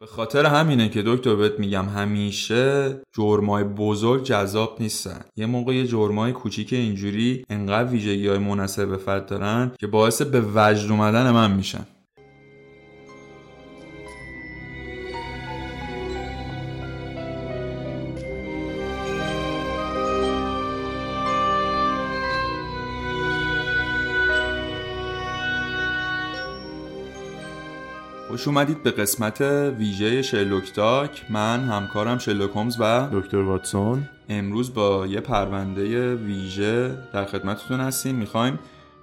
به خاطر همینه که دکتر بهت میگم همیشه جرمای بزرگ جذاب نیستن. یه موقع یه جرمای کوچیک اینجوری انقدر ویژگی های فرد دارن که باعث به وجد اومدن من میشن. خوش اومدید به قسمت ویژه شرلوک تاک من همکارم شرلوک هومز و دکتر واتسون. امروز با یه پرونده ویژه در خدمتتون هستیم. می‌خوایم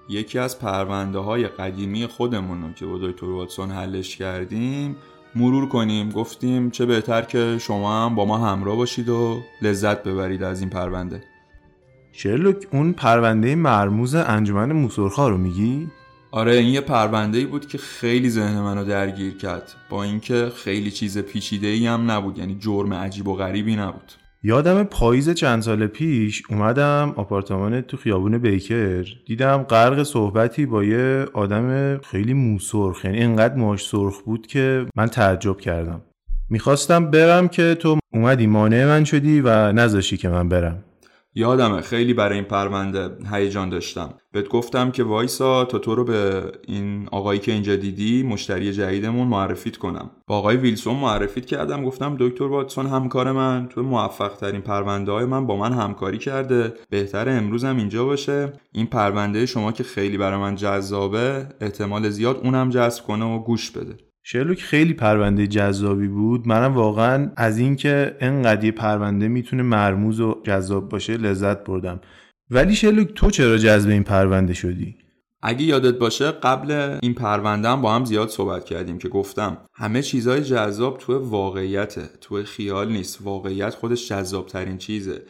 یکی از پرونده های قدیمی خودمون رو که با دکتر واتسون حلش کردیم مرور کنیم. گفتیم چه بهتر که شما هم با ما همراه باشید و لذت ببرید از این پرونده. شرلوک اون پرونده مرموز انجمن موسرخا رو میگی؟ آره این یه پرونده ای بود که خیلی ذهن منو درگیر کرد. با اینکه خیلی چیز پیچیده ای هم نبود یعنی جرم عجیب و غریبی نبود. یادم پاییز چند سال پیش اومدم آپارتمان تو خیابون بیکر. دیدم غرق صحبتی با یه آدم خیلی موسرخ یعنی اینقدر موش سرخ بود که من تعجب کردم. می‌خواستم برم که تو اومدی مانع من شدی و نذاشی که من برم. یادمه خیلی برای این پرونده هیجان داشتم. بهت گفتم که وایسا تا تو رو به این آقایی که اینجا دیدی مشتری جدیدمون معرفیت کنم. با آقای ویلسون معرفیت کردم گفتم دکتر واتسون همکار من تو موفق ترین پرونده های من با من همکاری کرده. بهتر امروز هم اینجا باشه. این پرونده شما که خیلی برای من جذابه احتمال زیاد اونم جذب کنه و گوش بده. شرلوک خیلی پرونده جذابی بود. منم واقعا از اینکه انقدر پرونده می‌تونه مرموز و جذاب باشه لذت بردم. ولی شرلوک تو چرا جذب این پرونده شدی؟ اگه یادت باشه قبل این پرونده هم با هم زیاد صحبت کردیم که گفتم همه چیزهای جذاب تو واقعیته تو خیال نیست. واقعیت خودش جذاب ترین چیزه.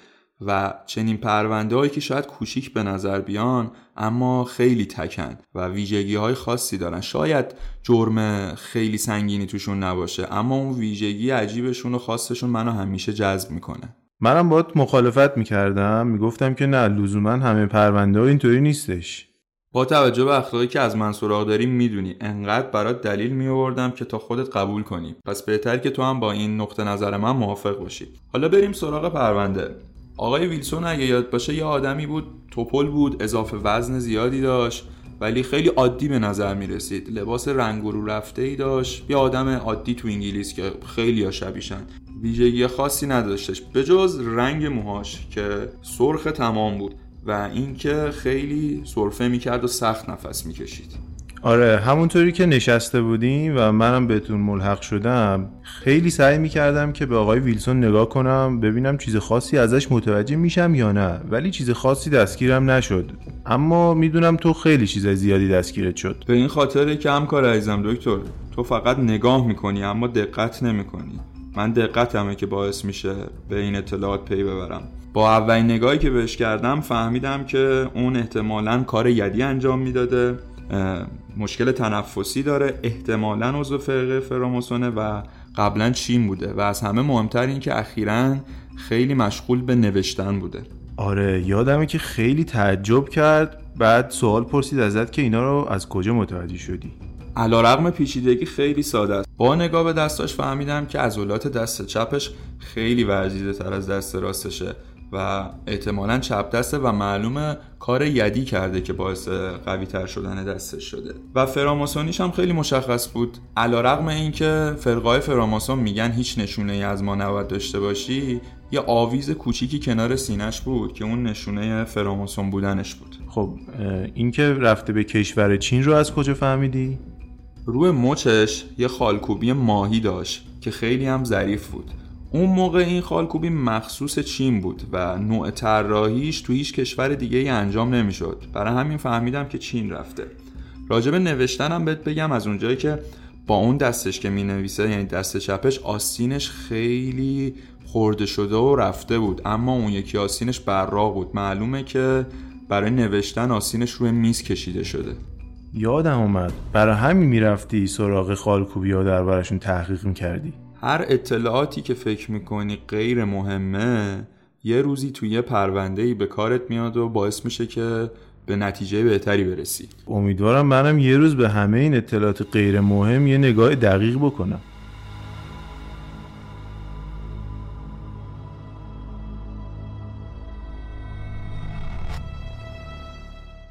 و چنین پرونده هایی که شاید کوچیک به نظر بیان اما خیلی تکن و ویژگی های خاصی دارن. شاید جرم خیلی سنگینی توشون نباشه اما اون ویژگی عجیبشون و خاصشون منو همیشه جذب می‌کنه. منم باید مخالفت می‌کردم. می‌گفتم که نه لزوما همه پرونده ها اینطوری نیستش. با توجه به اخلاقی که از من سراغ داری می‌دونی انقدر برات دلیل میآوردم که تا خودت قبول کنی. پس بهتر که تو هم با این نقطه نظر من موافق باشی. حالا بریم سراغ پرونده. آقای ویلسون اگه یاد باشه یه آدمی بود توپل بود اضافه وزن زیادی داشت ولی خیلی عادی به نظر می رسید لباس رنگ رو رفته ای داشت. یه آدم عادی تو انگلیس که خیلی ها شبیشن. ویژگی خاصی نداشتش. به جز رنگ موهاش که سرخ تمام بود و اینکه خیلی سرفه می‌کرد و سخت نفس می‌کشید. آره همونطوری که نشسته بودیم و منم بهتون ملحق شدم خیلی سعی می‌کردم که به آقای ویلسون نگاه کنم ببینم چیز خاصی ازش متوجه میشم یا نه ولی چیز خاصی دستگیرم نشد. اما می‌دونم تو خیلی چیز زیادی دستگیرت شد. به این خاطر که کار عزیزم دکتر تو فقط نگاه می‌کنی اما دقت نمی‌کنی. من دقتمه که باعث میشه به این اطلاعات پی ببرم. با اولین نگاهی که بهش کردم فهمیدم که اون احتمالا کار یدی انجام می‌داده. مشکل تنفسی داره. احتمالا عضو فرقه فراموسونه و قبلا چین بوده و از همه مهمتر این که اخیرا خیلی مشغول به نوشتن بوده. آره یادمه که خیلی تعجب کرد. بعد سوال پرسید ازت که اینا رو از کجا متوجه شدی؟ علا رقم پیچیدگی خیلی ساده است. با نگاه به دستاش فهمیدم که عضلات دست چپش خیلی ورزیده تر از دست راستشه. و احتمالا چپ دسته و معلومه کار یدی کرده که باعث قوی تر شدن دستش شده. و فراماسونیش هم خیلی مشخص بود. علا رقم این که فرقای فراماسون میگن هیچ نشونه ای از ما نباید داشته باشی یه آویز کوچیکی کنار سینش بود که اون نشونه فراماسون بودنش بود. خب این که رفته به کشور چین رو از کجا فهمیدی؟ روی مچش یه خالکوبی ماهی داشت که خیلی هم ظریف بود. اون موقع این خالکوبی مخصوص چین بود و نوع طراحیش تو هیچ کشور دیگه ای انجام نمی‌شد. برای همین فهمیدم که چین رفته. راجب نوشتنم بهت بگم از اونجایی که با اون دستش که می نویسه یعنی دست چپش آستینش خیلی خورده شده و رفته بود. اما اون یکی آستینش براق بود. معلومه که برای نوشتن آستینش روی میز کشیده شده. یادم اومد. برای همین می‌رفتی سراغ خالکوبی ها دربارشون تحقیق می‌کردی. هر اطلاعاتی که فکر می‌کنی غیر مهمه یه روزی توی یه پرونده ای به کارت میاد و باعث میشه که به نتیجه بهتری برسی. امیدوارم منم یه روز به همه این اطلاعات غیر مهم یه نگاه دقیق بکنم.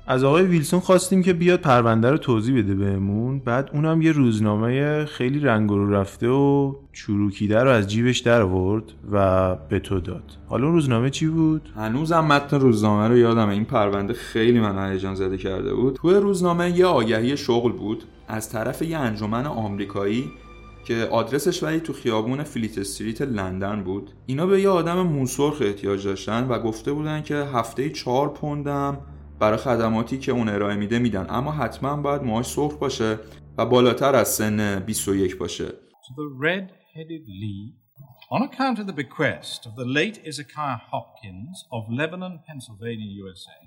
از آقای ویلسون خواستیم که بیاد پرونده رو توضیح بده بهمون. بعد اونم یه روزنامه خیلی رنگ رو رفته و چروکیده رو از جیبش در آورد و به تو داد. حالا اون روزنامه چی بود؟ هنوزم متن روزنامه رو یادمه این پرونده خیلی من هیجان زده کرده بود. توی روزنامه یه آگهی شغل بود. از طرف یه انجمن آمریکایی که آدرسش ولی تو خیابون فلیت استریت لندن بود. اینا به یه آدم موسرخ احتیاج داشتن و گفته بودن که هفته چهار پوندم برای خدماتی که اون ارائه میده میدن اما حتما باید موهاش سرخ باشه و بالاتر از سن 21 باشه To the red-headed Lee, on account of the bequest of the late Ezekiah Hopkins of Lebanon, Pennsylvania, USA,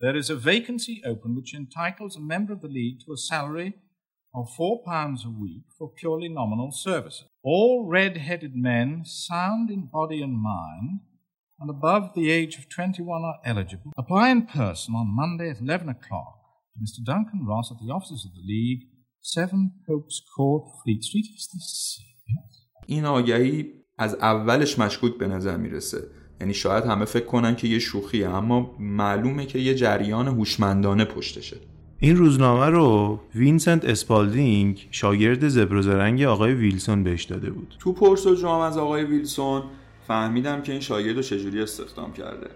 there is a vacancy open which entitles a member of the League to a salary of four pounds a week for purely nominal services. All red-headed men, sound in body and mind, and above the age of 21 are eligible. Apply in person on Monday at 11 o'clock to Mr. Duncan Ross at the offices of the League, 7 Pope's Court, Fleet Street. Is this serious? این آگهی از اولش مشکوک به نظر می‌رسه یعنی شاید همه فکر کنن که یه شوخیه اما معلومه که یه جریان هوشمندانه پشتشه این روزنامه رو وینسنت اسپالدینگ شاگرد زبرزرنگ آقای ویلسون بهش داده بود تو پرس و جام از آقای ویلسون فهمیدم که این شاگرد رو چجوری استخدام کرده.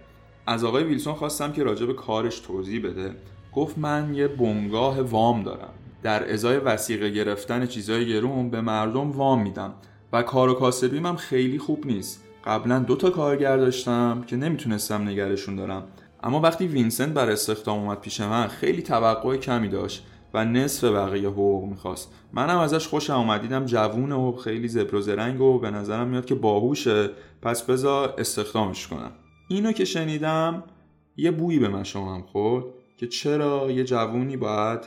از آقای ویلسون خواستم که راجع به کارش توضیح بده. گفت من یه بنگاه وام دارم. در ازای وسیقه گرفتن چیزای گرون به مردم وام میدم و کار و کاسبیم هم خیلی خوب نیست. قبلا دو تا کارگر داشتم که نمی‌تونستم نگرشون دارم. اما وقتی وینسنت بر استخدام اومد پیش من خیلی توقع کمی داشت. و نصف بقیه حقوق می‌خواست. منم ازش خوشم اومد. دیدم جوونه و خیلی زبر و زرنگ و به نظرم میاد که باهوشه. پس بذار استخدامش کنم. اینو که شنیدم یه بویی به من هم خورد که چرا یه جوونی باید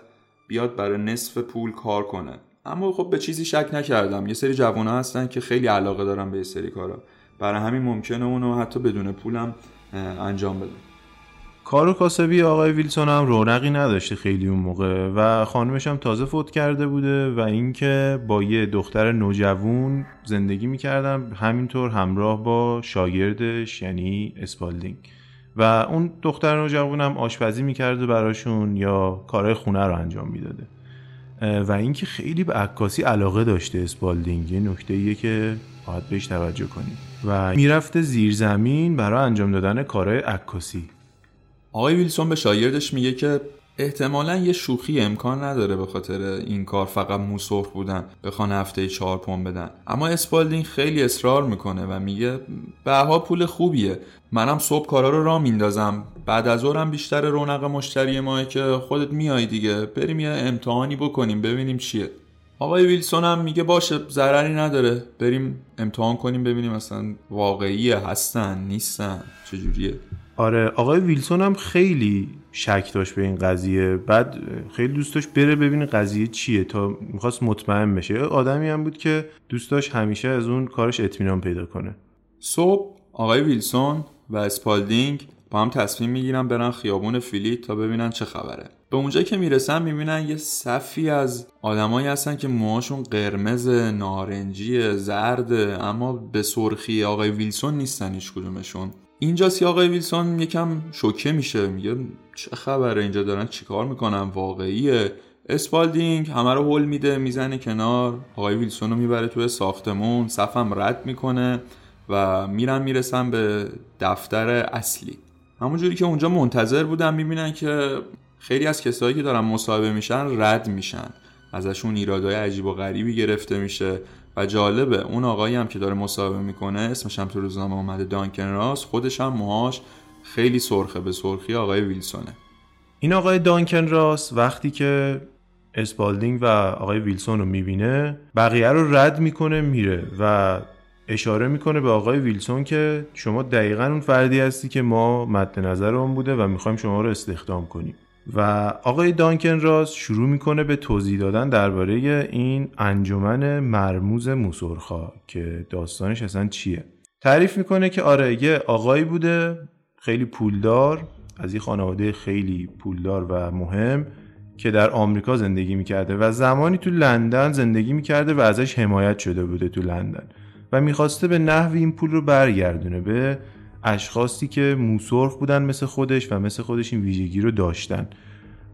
بیاد برای نصف پول کار کنه. اما خب به چیزی شک نکردم. یه سری جوونا هستن که خیلی علاقه دارن به یه سری کارا. برای همین ممکنه اونو حتی بدون پولم انجام بده. کار و کاسبی آقای ویلسون هم رونقی نداشته خیلی اون موقع و خانمش هم تازه فوت کرده بوده و اینکه با یه دختر نوجوون زندگی می‌کرده همینطور همراه با شاگردش یعنی اسپالدینگ. و اون دختر نوجوون هم آشپزی می‌کرده براشون یا کارهای خونه رو انجام می‌داده. و اینکه خیلی به عکاسی علاقه داشته اسپالدینگ یه نکته ایه که باید بهش توجه کنیم. و می‌رفته زیر زمین برای انجام دادن کارهای عکاسی. آقای ویلسون به شاگردش میگه که احتمالا یه شوخی امکان نداره به خاطر این کار فقط موسرخ بودن بخوان هفته چهار پوند بدن. اما اسپالدینگ خیلی اصرار می‌کنه و میگه بها پول خوبیه. منم صبح کارا رو را میندازم. بعد از ظهرم بیشتر رونق مشتری ماه که خودت میای دیگه. بریم یه امتحانی بکنیم ببینیم چیه. آقای ویلسون هم میگه باشه ضرری نداره. بریم امتحان کنیم ببینیم اصلا واقعیه هستن نیستن چجوریه. آره آقای ویلسون هم خیلی شک داشت به این قضیه. بعد خیلی دوست داشت بره ببینه قضیه چیه تا می‌خواست مطمئن بشه. آدمی هم بود که دوست داشت همیشه از اون کارش اطمینان پیدا کنه. صبح آقای ویلسون و اسپالدینگ با هم تصمیم می‌گیرن برن خیابون فلیت تا ببینن چه خبره. به اونجا که می‌رسن می‌بینن یه صفی از آدمایی هستن که موهاشون قرمز نارنجی زرد اما به سرخی آقای ویلسون نیستن هیچ کدومشون. اینجاست که آقای ویلسون یکم شوکه میشه. میگه چه خبره اینجا دارن چیکار می‌کنن؟ واقعیه. اسپالدینگ همه رو هول میده می‌زنه کنار. آقای ویلسون رو می‌بره توی ساختمون. صفم رد می‌کنه و میرن می‌رسن به دفتر اصلی. همونجوری که اونجا منتظر بودن می‌بینن که خیلی از کسایی که دارن مصاحبه میشن رد میشن. ازشون ایرادای عجیب و غریبی گرفته میشه. و جالبه اون آقایی هم که داره مصاحبه می‌کنه اسمش هم تو روزنامه اومده دانکن راس خودش هم موهاش خیلی سرخه به سرخی آقای ویلسونه. این آقای دانکن راس وقتی که اسپالدینگ و آقای ویلسون رو می‌بینه بقیه رو رد می‌کنه میره و اشاره می‌کنه به آقای ویلسون که شما دقیقا اون فردی هستی که ما مد نظر اون بوده و می‌خوایم شما رو استخدام کنیم. و آقای دانکن راس شروع می‌کنه به توضیح دادن درباره این انجمن مرموز موسرخا که داستانش اصلا چیه. تعریف می‌کنه که آره یه آقایی بوده خیلی پولدار از یه خانواده خیلی پولدار و مهم که در آمریکا زندگی می‌کرده و زمانی تو لندن زندگی می‌کرده و ازش حمایت شده بوده تو لندن و می‌خواسته به نحوی این پول رو برگردونه به اشخاصی که موسرخ بودن مثل خودش و مثل خودش این ویژگی رو داشتن.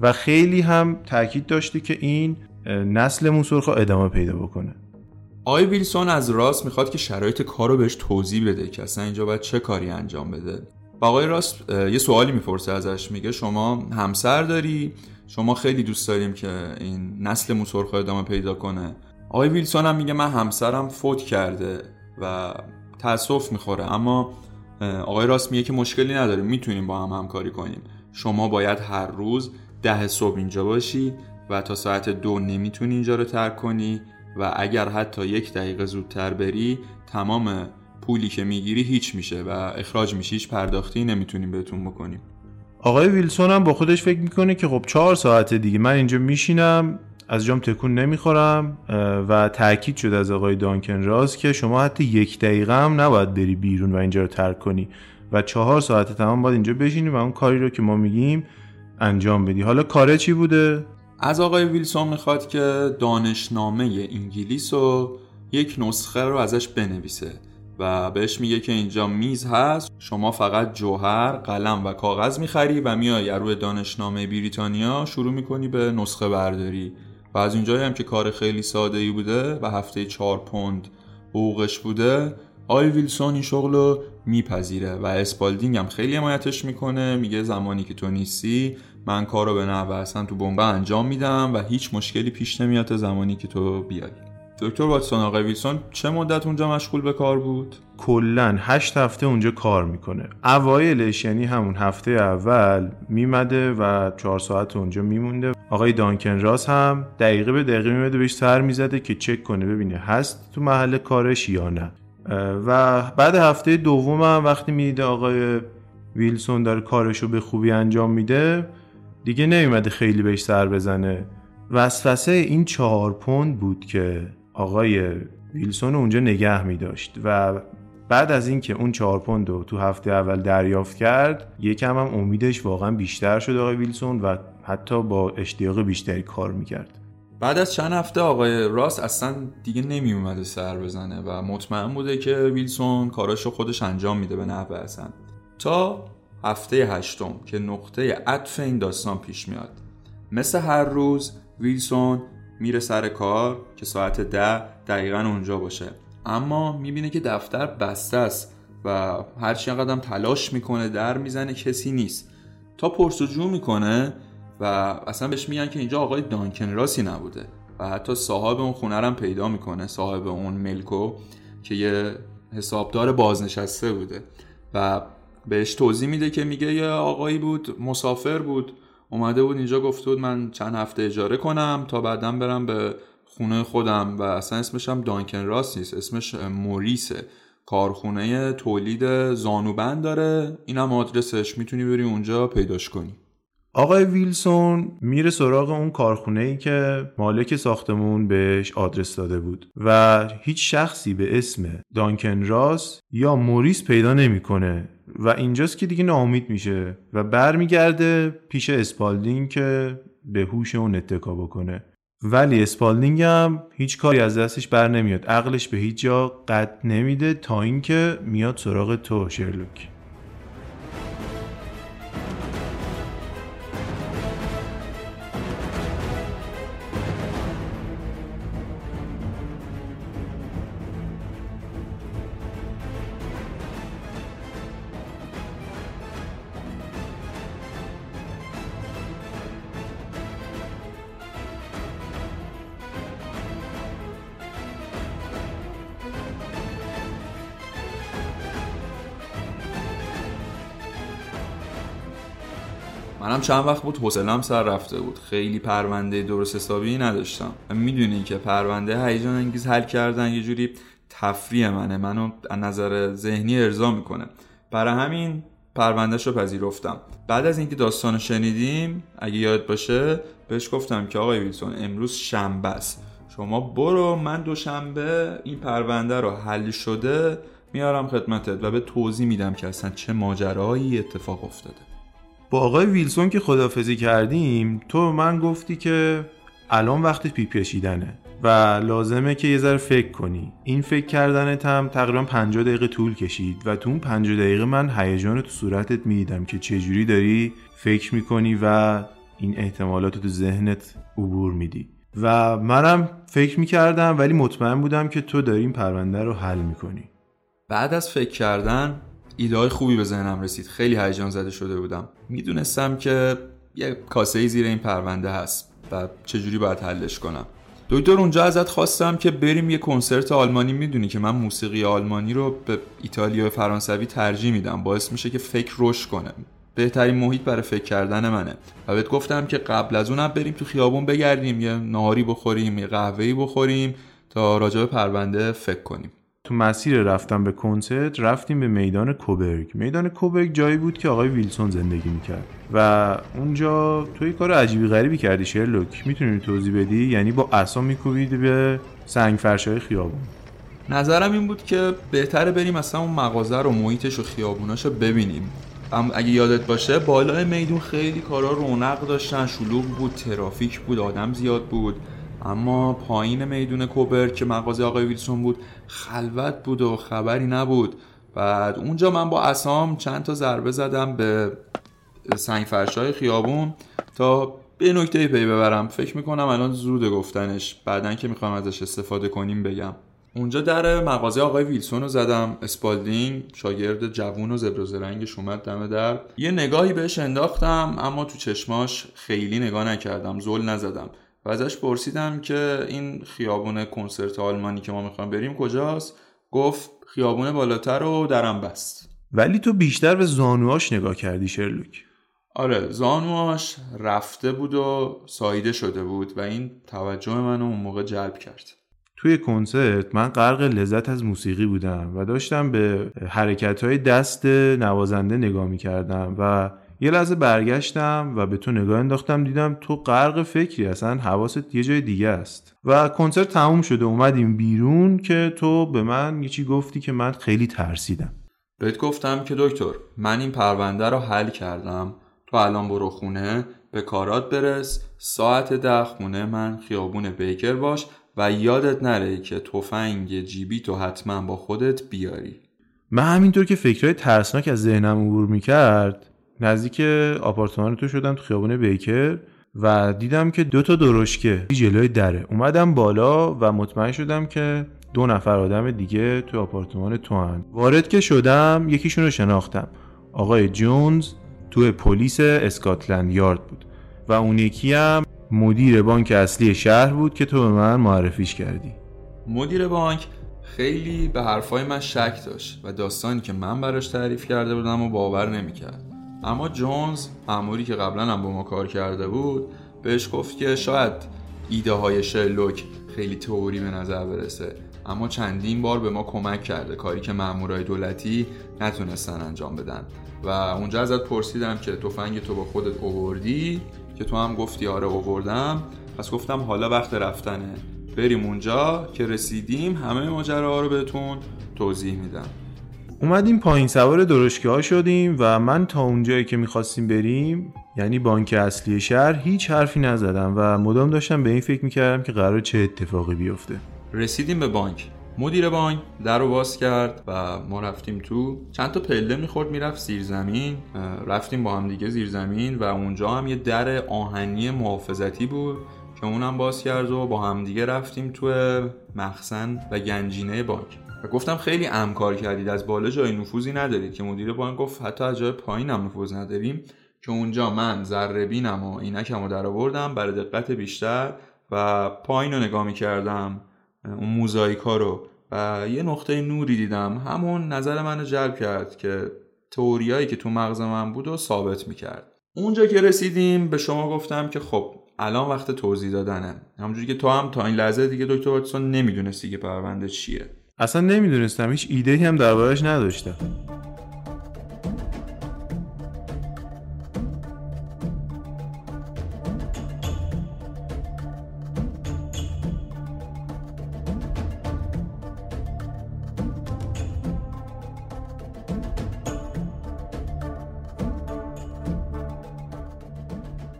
و خیلی هم تاکید داشته که این نسل موسرخ ادامه پیدا بکنه. آقای ویلسون از راست می‌خواد که شرایط کار رو بهش توضیح بده که اصلا اینجا باید چه کاری انجام بده. و آقای راست یه سوالی می‌پرسه ازش میگه شما همسر داری؟ شما خیلی دوست داریم که این نسل موسرخ ادامه پیدا کنه. آقای ویلسون هم میگه من همسرم فوت کرده و تاسف می‌خوره اما آقای راست میگه که مشکلی نداره می‌تونیم با هم همکاری کنیم. شما باید هر روز ده صبح اینجا باشی و تا ساعت دو نمی‌تونی اینجا رو ترک کنی و اگر حتی یک دقیقه زودتر بری تمام پولی که می‌گیری هیچ میشه و اخراج میشه هیچ پرداختی نمی‌تونیم بهتون بکنیم. آقای ویلسون هم با خودش فکر می‌کنه که خب چهار ساعت دیگه من اینجا میشینم از جام تکون نمی‌خورم و تاکید شد از آقای دانکن راز که شما حتی یک دقیقه هم نباید بری بیرون و اینجا رو ترک کنی و چهار ساعت تمام باید اینجا بشینی و اون کاری رو که ما میگیم انجام بدی. حالا کاره چی بوده؟ از آقای ویلسون می‌خواد که دانشنامه انگلیس و یک نسخه رو ازش بنویسه و بهش میگه که اینجا میز هست شما فقط جوهر قلم و کاغذ می‌خری و میای روی دانشنامه بریتانیا شروع می‌کنی به نسخه برداری. و از اینجایی هم که کار خیلی ساده ای بوده و هفته چهار پوند حقوقش بوده آقای ویلسون این شغل رو میپذیره و اسپالدینگ هم خیلی حمایتش می‌کنه میگه زمانی که تو نیستی من کار رو به نحوه اصلا تو بمبه انجام میدم و هیچ مشکلی پیش نمیاد زمانی که تو بیای. دکتر واتسون آقای ویلسون چه مدت اونجا مشغول به کار بود؟ کلا هشت هفته اونجا کار می‌کنه. اوایلش یعنی همون هفته اول میومده و چهار ساعت اونجا می‌مونده. آقای دانکن راس هم دقیقه به دقیقه میومده بهش سر می‌زده که چک کنه ببینه هست تو محل کارش یا نه. و بعد هفته دوم وقتی می‌دیده آقای ویلسون داره کارشو به خوبی انجام میده دیگه نمیمده خیلی بهش سر بزنه. وسوسه این چهار پوند بود که آقای ویلسون اونجا نگه می داشت و بعد از اینکه اون چهار پوند رو تو هفته اول دریافت کرد یکم هم امیدش واقعا بیشتر شد آقای ویلسون و حتی با اشتیاق بیشتری کار می‌کرد بعد از چند هفته آقای راس اصلا دیگه نمی اومده سر بزنه و مطمئن بوده که ویلسون کاراشو خودش انجام میده به نحوه اصلا تا هفته هشتم که نقطه عطف این داستان پیش میاد. مثل هر روز ویلسون میره سر کار که ساعت ده دقیقا اونجا باشه. اما می‌بینه که دفتر بسته است و هرچی قدم تلاش می‌کنه در می‌زنه کسی نیست. تا پرسجو می‌کنه و اصلا بهش میگن که اینجا آقای دانکن راسی نبوده. و حتی صاحب اون خونه هم پیدا می‌کنه صاحب اون ملکو که یه حسابدار بازنشسته بوده. و بهش توضیح میده که میگه یه آقایی بود مسافر بود. اومده بود اینجا گفته بود من چند هفته اجاره کنم تا بعدا برم به خونه خودم و اصلا اسمش هم دانکن راست نیست اسمش موریسه. کارخونه تولید زانوبند داره. اینم آدرسش می‌تونی بری اونجا پیداش کنی. آقای ویلسون میره سراغ اون کارخونه ای که مالک ساختمون بهش آدرس داده بود و هیچ شخصی به اسم دانکن راس یا موریس پیدا نمی‌کنه. و اینجاست که دیگه ناامید میشه و برمیگرده پیش اسپالدینگ که به هوش اون اتکا بکنه. ولی اسپالدینگ هم هیچ کاری از دستش بر نمیاد. عقلش به هیچ جا قد نمیده تا اینکه میاد سراغ تو شرلوک. چند وقت بود حوصلم سر رفته بود. خیلی پرونده درست حسابی نداشتم. می‌دونی که پرونده هیجان انگیز حل کردن یه جوری تفریح منه. منو از نظر ذهنی ارضا می‌کنه. برای همین پروندهش رو پذیرفتم. بعد از اینکه داستان شنیدیم اگه یاد باشه بهش گفتم که آقای ویلسون امروز شنبه است. شما برو من دوشنبه این پرونده رو حل شده میارم خدمتت و به توضیح میدم که اصلا چه ماجرایی اتفاق افتاده. با آقای ویلسون که خدافزی کردیم تو من گفتی که الان وقت پیپیشیدنه و لازمه که یه ذره فکر کنی. این فکر کردنت هم تقریبا 50 دقیقه طول کشید و تو اون 50 دقیقه من هیجان تو صورتت می‌دیدم که چجوری داری فکر می‌کنی و این احتمالات تو ذهنت عبور میدی. و منم فکر می‌کردم ولی مطمئن بودم که تو داری این پرونده رو حل می‌کنی. بعد از فکر کردن ایده خوبی به ذهنم رسید. خیلی هیجان زده شده بودم. می‌دونستم که یه کاسه ای زیر این پرونده هست و چجوری باید حلش کنم. دکتر اونجا ازت خواستم که بریم یه کنسرت آلمانی می‌دونی که من موسیقی آلمانی رو به ایتالیا و فرانسوی ترجیح میدم. باعث میشه که فکر رشد کنه بهترین محیط برای فکر کردن منه. و بهت گفتم که قبل از اونم بریم تو خیابون بگردیم یه نهاری بخوریم یه قهوه‌ای بخوریم تا راجع به پرونده فکر کنیم. تو مسیر رفتم به کنسرت رفتیم به میدان کوبرگ. میدان کوبرگ جایی بود که آقای ویلسون زندگی می‌کرد. و اونجا تو یه کار عجیبی غریبی کردی شرلوک. می‌تونی توضیح بدی؟ یعنی با عصا میکوبیدی به سنگ فرشای خیابون. نظرم این بود که بهتره بریم اصلا اون مغازه رو محیطش و خیابوناشو ببینیم. اگه یادت باشه بالای میدون خیلی کارا رونق داشتن شلوغ بود ترافیک بود آدم زیاد بود. اما پایین میدون کوبرگ که مغازه آقای ویلسون بود خلوت بود و خبری نبود. بعد اونجا من با عصام چند تا ضربه زدم به سنگ فرشای خیابون تا به نکته پی ببرم. فکر می‌کنم الان زود گفتنش. بعدا که می‌خوام ازش استفاده کنیم بگم. اونجا در مغازه آقای ویلسون رو زدم. اسپالدینگ شاگرد جوون و زبر و زرنگش اومد دم در. یه نگاهی بهش انداختم اما تو چشماش خیلی نگاه نکردم. زل نزدم. و ازش پرسیدم که این خیابون کنسرت آلمانی که ما می‌خوایم بریم کجاست؟ گفت خیابون بالاتر و درم بست. ولی تو بیشتر به زانواش نگاه کردی شرلوک. آره زانواش رفته بود و سایده شده بود و این توجه منو اون موقع جلب کرد. توی کنسرت من غرق لذت از موسیقی بودم و داشتم به حرکت های دست نوازنده نگاه می کردم و یه لحظه برگشتم و به تو نگاه انداختم دیدم تو غرق فکری اصلا حواست یه جای دیگه است. و کنسرت تموم شده اومدیم بیرون که تو به من یه چی گفتی که من خیلی ترسیدم. بهت گفتم که دکتر من این پرونده رو حل کردم. تو الان برو خونه به کارات برس ساعت ده خونه من خیابون بیکر باش و یادت نره که تفنگ جیبی تو حتما با خودت بیاری. من همینطور که فکرهای ترسناک از ذهنم عبور می‌کرد نزدیک آپارتمان تو شدم تو خیابون بیکر و دیدم که دو تا درشکه جلوی دره. اومدم بالا و مطمئن شدم که دو نفر آدم دیگه تو آپارتمان تو هن. وارد که شدم یکیشون رو شناختم. آقای جونز تو پلیس اسکاتلند یارد بود و اون یکی هم مدیر بانک اصلی شهر بود که تو به من معرفیش کردی. مدیر بانک خیلی به حرفای من شک داشت و داستانی که من براش تعریف کرده بودم و باور نمی‌کرد. اما جونز اموری که قبلا هم با ما کار کرده بود بهش گفت که شاید ایده های شرلوک خیلی تئوری به نظر برسه. اما چندین بار به ما کمک کرده. کاری که مامورای دولتی نتونستن انجام بدن. و اونجا ازت پرسیدم که تفنگ تو با خودت اووردی؟ که تو هم گفتی آره اووردم. پس گفتم حالا وقت رفتنه. بریم اونجا که رسیدیم همه ماجراها رو بهتون توضیح میدم. اومدیم پایین سوار درشکه ها شدیم و من تا اونجایی که می‌خواستیم بریم یعنی بانک اصلی شهر هیچ حرفی نزدم و مدام داشتم به این فکر می‌کردم که قرار چه اتفاقی بیفته. رسیدیم به بانک. مدیر بانک در رو باز کرد و ما رفتیم تو. چند تا پله می‌خورد می‌رفت زیر زمین. رفتیم با هم دیگه زیر زمین و اونجا هم یه در آهنی محافظتی بود که اونم باز کرد و با هم دیگه رفتیم تو مخزن و گنجینه بانک. و گفتم خیلی امکار کردید از بالا جای نفوذی ندارید که مدیر بانک گفت حتی از جای پایین هم نفوذ نداریم که اونجا من ذره بینم و اینکم رو در آوردم برای دقت بیشتر و پایین رو نگاه می‌کردم اون موزاییکا رو. و یه نقطه نوری دیدم همون نظر منو جلب کرد که تئوریایی که تو مغز من بود و ثابت می‌کرد. اونجا که رسیدیم به شما گفتم که خب الان وقت توضیح دادنه. همونجوری که تو هم تا این لحظه دیگه دکتر واتسون نمی‌دونستی که پرونده چیه. اصلا نمی‌دونستم هیچ ایده هم دربارش نداشتم.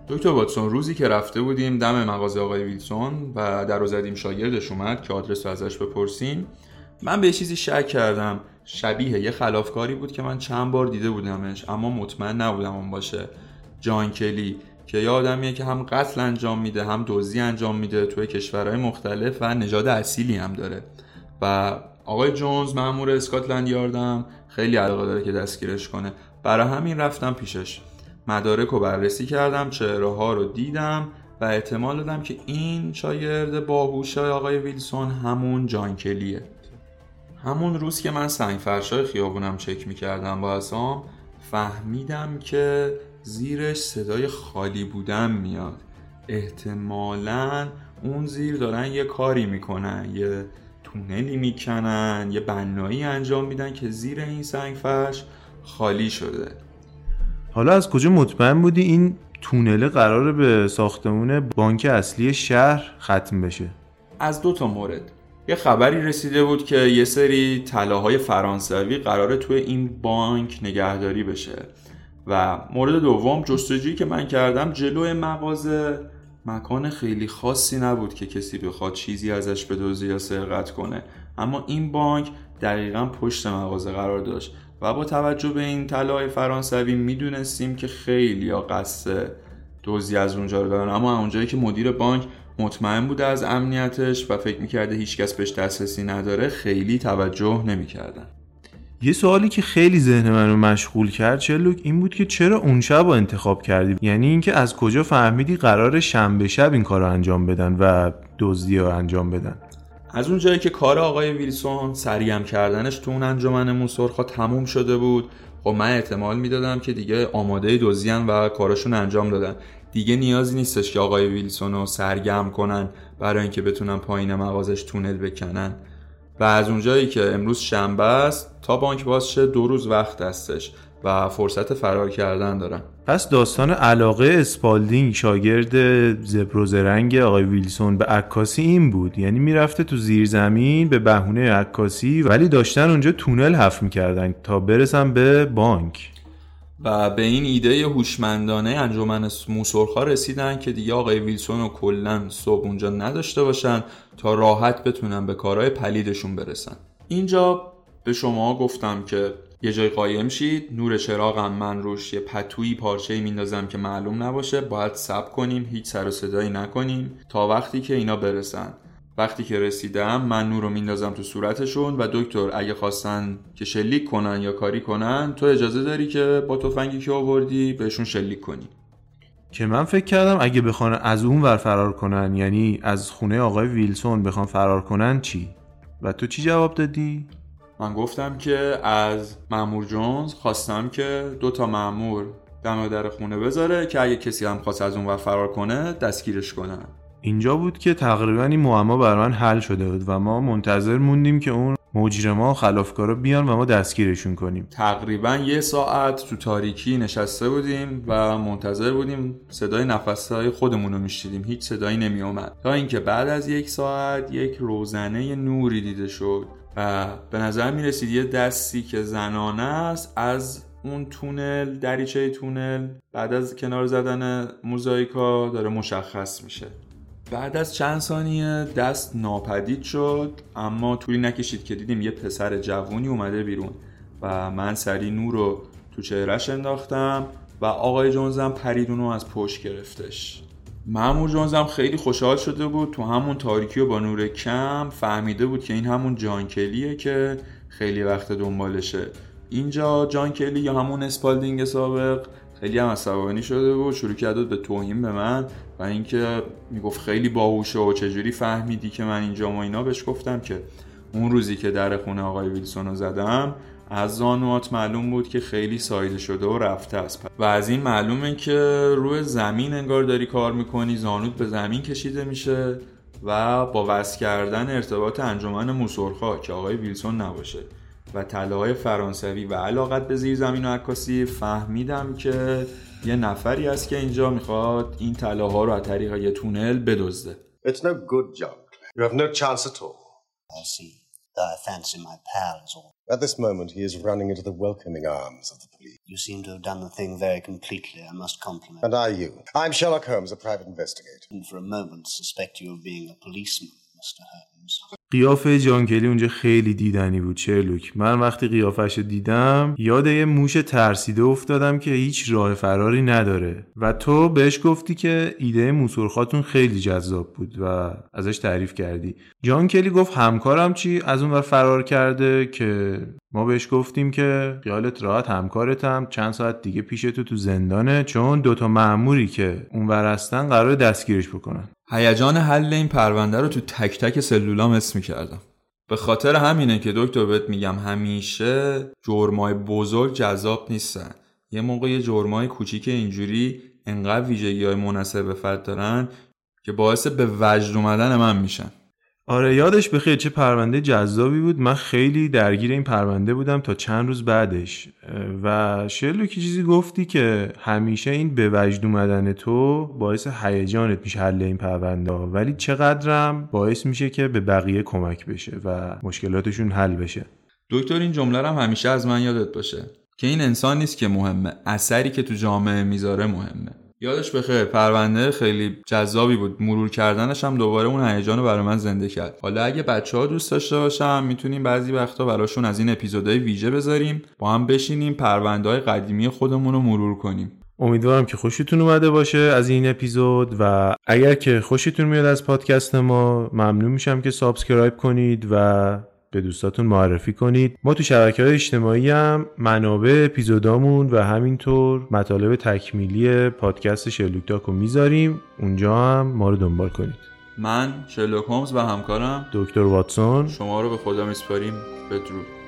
دکتر واتسون روزی که رفته بودیم دم مغازه آقای ویلسون و در رو زدیم شاگردش اومد که آدرس رو ازش بپرسیم. من به چیزی شک کردم. شبیه یه خلافکاری بود که من چند بار دیده بودمش اما مطمئن نبودم اون باشه. جان کلی که یه آدمیه که هم قتل انجام میده هم دزدی انجام میده توی کشورهای مختلف و نژاد اصیلی هم داره. و آقای جونز مأمور اسکاتلند یاردم خیلی علاقه داره که دستگیرش کنه. برای همین رفتم پیشش. مدارک رو بررسی کردم چهره ها رو دیدم و احتمال دادم که این شاگرد باهوش آقای ویلسون همون جان کلیه. همون روز که من سنگ فرشای خیابونم چک می‌کردم با اسام فهمیدم که زیرش صدای خالی بودن میاد. احتمالا اون زیر دارن یه کاری می‌کنن یه تونلی می‌کنن یه بنایی انجام میدن که زیر این سنگ فرش خالی شده. حالا از کجا مطمئن بودی این تونله قراره به ساختمون بانک اصلی شهر ختم بشه؟ از دو تا مورد. یه خبری رسیده بود که یه سری طلاهای فرانسوی قراره توی این بانک نگهداری بشه. و مورد دوم جستجویی که من کردم جلوی مغازه مکان خیلی خاصی نبود که کسی بخواد چیزی ازش بدوزه یا سرقت کنه. اما این بانک دقیقا پشت مغازه قرار داشت و با توجه به این طلاهای فرانسوی می‌دونستیم که خیلی یا قصد دوزی از اونجا رو دارن. اما اونجایی که مدیر بانک مطمئن بوده از امنیتش و فکر می‌کرده هیچکس بهش دسترسی نداره خیلی توجه نمی‌کردن. یه سوالی که خیلی ذهن منو مشغول کرد چلوک این بود که چرا اون شب رو انتخاب کردی؟ یعنی اینکه از کجا فهمیدی قرار شنبه شب این کار رو انجام بدن و دزدی رو انجام بدن؟ از اون جایی که کار آقای ویلسون سریم کردنش تو اون انجمن موسرخا تموم شده بود خب من احتمال می‌دادم که دیگه آماده دزدیان و کارشون انجام دادن. دیگه نیازی نیستش که آقای ویلسون رو سرگرم کنن برای اینکه بتونن پایین مغازش تونل بکنن. و از اونجایی که امروز شنبه است تا بانک باز شه دو روز وقت هستش و فرصت فرار کردن دارن. پس داستان علاقه اسپالدینگ شاگرد زبروزرنگ آقای ویلسون به عکاسی این بود. یعنی می‌رفته تو زیر زمین به بهونه عکاسی ولی داشتن اونجا تونل حف می‌کردن تا برسن به بانک. و به این ایده هوشمندانه انجمن موسرخا رسیدن که دیگه آقای ویلسون رو کلا صبح اونجا نداشته باشن تا راحت بتونن به کارهای پلیدشون برسن. اینجا به شما گفتم که یه جای قایم شید نور چراغم من روش یه پتویی پارچه میندازم که معلوم نباشه. باید سب کنیم هیچ سر و صدایی نکنیم تا وقتی که اینا برسن. وقتی که رسیدم من نور رو میندازم تو صورتشون و دکتر اگه خواستن که شلیک کنن یا کاری کنن تو اجازه داری که با تفنگی که آوردی بهشون شلیک کنی. که من فکر کردم اگه بخوان از اون ور فرار کنن یعنی از خونه آقای ویلسون بخوان فرار کنن چی؟ و تو چی جواب دادی؟ من گفتم که از مامور جونز خواستم که دو تا مامور دم در خونه بذاره که اگه کسی هم خواست از اون ور فرار کنه دستگیرش کنن. اینجا بود که تقریبا این معما بر من حل شده بود و ما منتظر موندیم که اون مجرما و خلافکارا بیان و ما دستگیرشون کنیم. تقریبا یه ساعت تو تاریکی نشسته بودیم و منتظر بودیم صدای نفسهای خودمون رو میشیدیم هیچ صدایی نمی اومد تا اینکه بعد از یک ساعت یک روزنه نوری دیده شد و به نظر می رسید یه دستی که زنانه است از اون تونل دریچه تونل بعد از کنار زدن موزاییکا داره مشخص میشه. بعد از چند ثانیه دست ناپدید شد اما طولی نکشید که دیدیم یه پسر جوونی اومده بیرون و من سری نور رو تو چهرش انداختم و آقای جونزم پریدون رو از پشت گرفتش. معمور جونزم خیلی خوشحال شده بود تو همون تاریکی و با نور کم فهمیده بود که این همون جانکلیه که خیلی وقت دنبالشه. اینجا جانکلی یا همون اسپالدینگ سابق خیلی هم عصبانی شده بود شروع کرد به توهین به من و اینکه می‌گفت خیلی باهوشه و چجوری فهمیدی که من اینجا و اینا. بهش گفتم که اون روزی که در خونه آقای ویلسون رو زدم از زانوات معلوم بود که خیلی سایده شده و رفته است. و از این معلومه که روی زمین انگار داری کار می‌کنی زانوت به زمین کشیده میشه و با وصل کردن ارتباط انجمن موسرخا که آقای ویلسون نباشه. و طلاهای فرانسوی و علاقت به زیر زمین و عکاسی فهمیدم که یه نفری است که اینجا می‌خواد این طلاها رو از طریق یه تونل بدزده It's no good, John. You have no chance at all. I see. Though I fancy my pal is all At this moment, he is running into the welcoming arms of the police. You seem to have done the thing very completely, I must compliment. And are you? I'm Sherlock Holmes, a private investigator. And for a moment suspect you of being a policeman, Mr. Holmes. قیافه جان کلی اونجا خیلی دیدنی بود شرلوک. من وقتی قیافش رو دیدم یاد یه موش ترسیده افتادم که هیچ راه فراری نداره. و تو بهش گفتی که ایده موسرخاتون خیلی جذاب بود و ازش تعریف کردی. جان کلی گفت همکارم چی؟ از اون فرار کرده که ما بهش گفتیم که خیالت راحت همکارتم. چند ساعت دیگه پیش تو تو زندانه چون دوتا معموری که اونور هستن قرار دستگیرش بکنن. هیجان حل این پرونده رو تو تک تک سلولام اسم می‌کردم. به خاطر همینه که دکتر بهت میگم همیشه جرمای بزرگ جذاب نیستن. یه موقع یه جرمای کوچیک اینجوری انقدر ویژگی های مناسب دارن که باعث به وجد اومدن من میشن. آره یادش بخیر چه پرونده جذابی بود. من خیلی درگیر این پرونده بودم تا چند روز بعدش. و شلوکی چیزی گفتی که همیشه این به وجد اومدن تو باعث هیجانت میشه حل این پرونده. ولی چقدرم باعث میشه که به بقیه کمک بشه و مشکلاتشون حل بشه. دکتر این جمله هم همیشه از من یادت باشه که این انسان نیست که مهمه. اثری که تو جامعه می‌ذاره مهمه. یادش بخیر پرونده خیلی جذابی بود. مرور کردنش هم دوباره اون هیجان رو برای من زنده کرد. حالا اگه بچه ها دوست داشته باشن می‌تونیم بعضی وقتا براشون از این اپیزودهای ویژه بذاریم. با هم بشینیم پرونده های قدیمی خودمون رو مرور کنیم. امیدوارم که خوشتون اومده باشه از این اپیزود و اگر که خوشتون میاد از پادکست ما ممنون میشم که subscribe کنید و به دوستاتون معرفی کنید. ما تو شبکه های اجتماعی هم منابع اپیزودامون و همینطور مطالب تکمیلی پادکست شرلوک تاک رو می‌ذاریم. اونجا هم ما رو دنبال کنید. من شرلوک هومز و همکارم دکتر واتسون. شما رو به خدا میسپاریم. بدرود.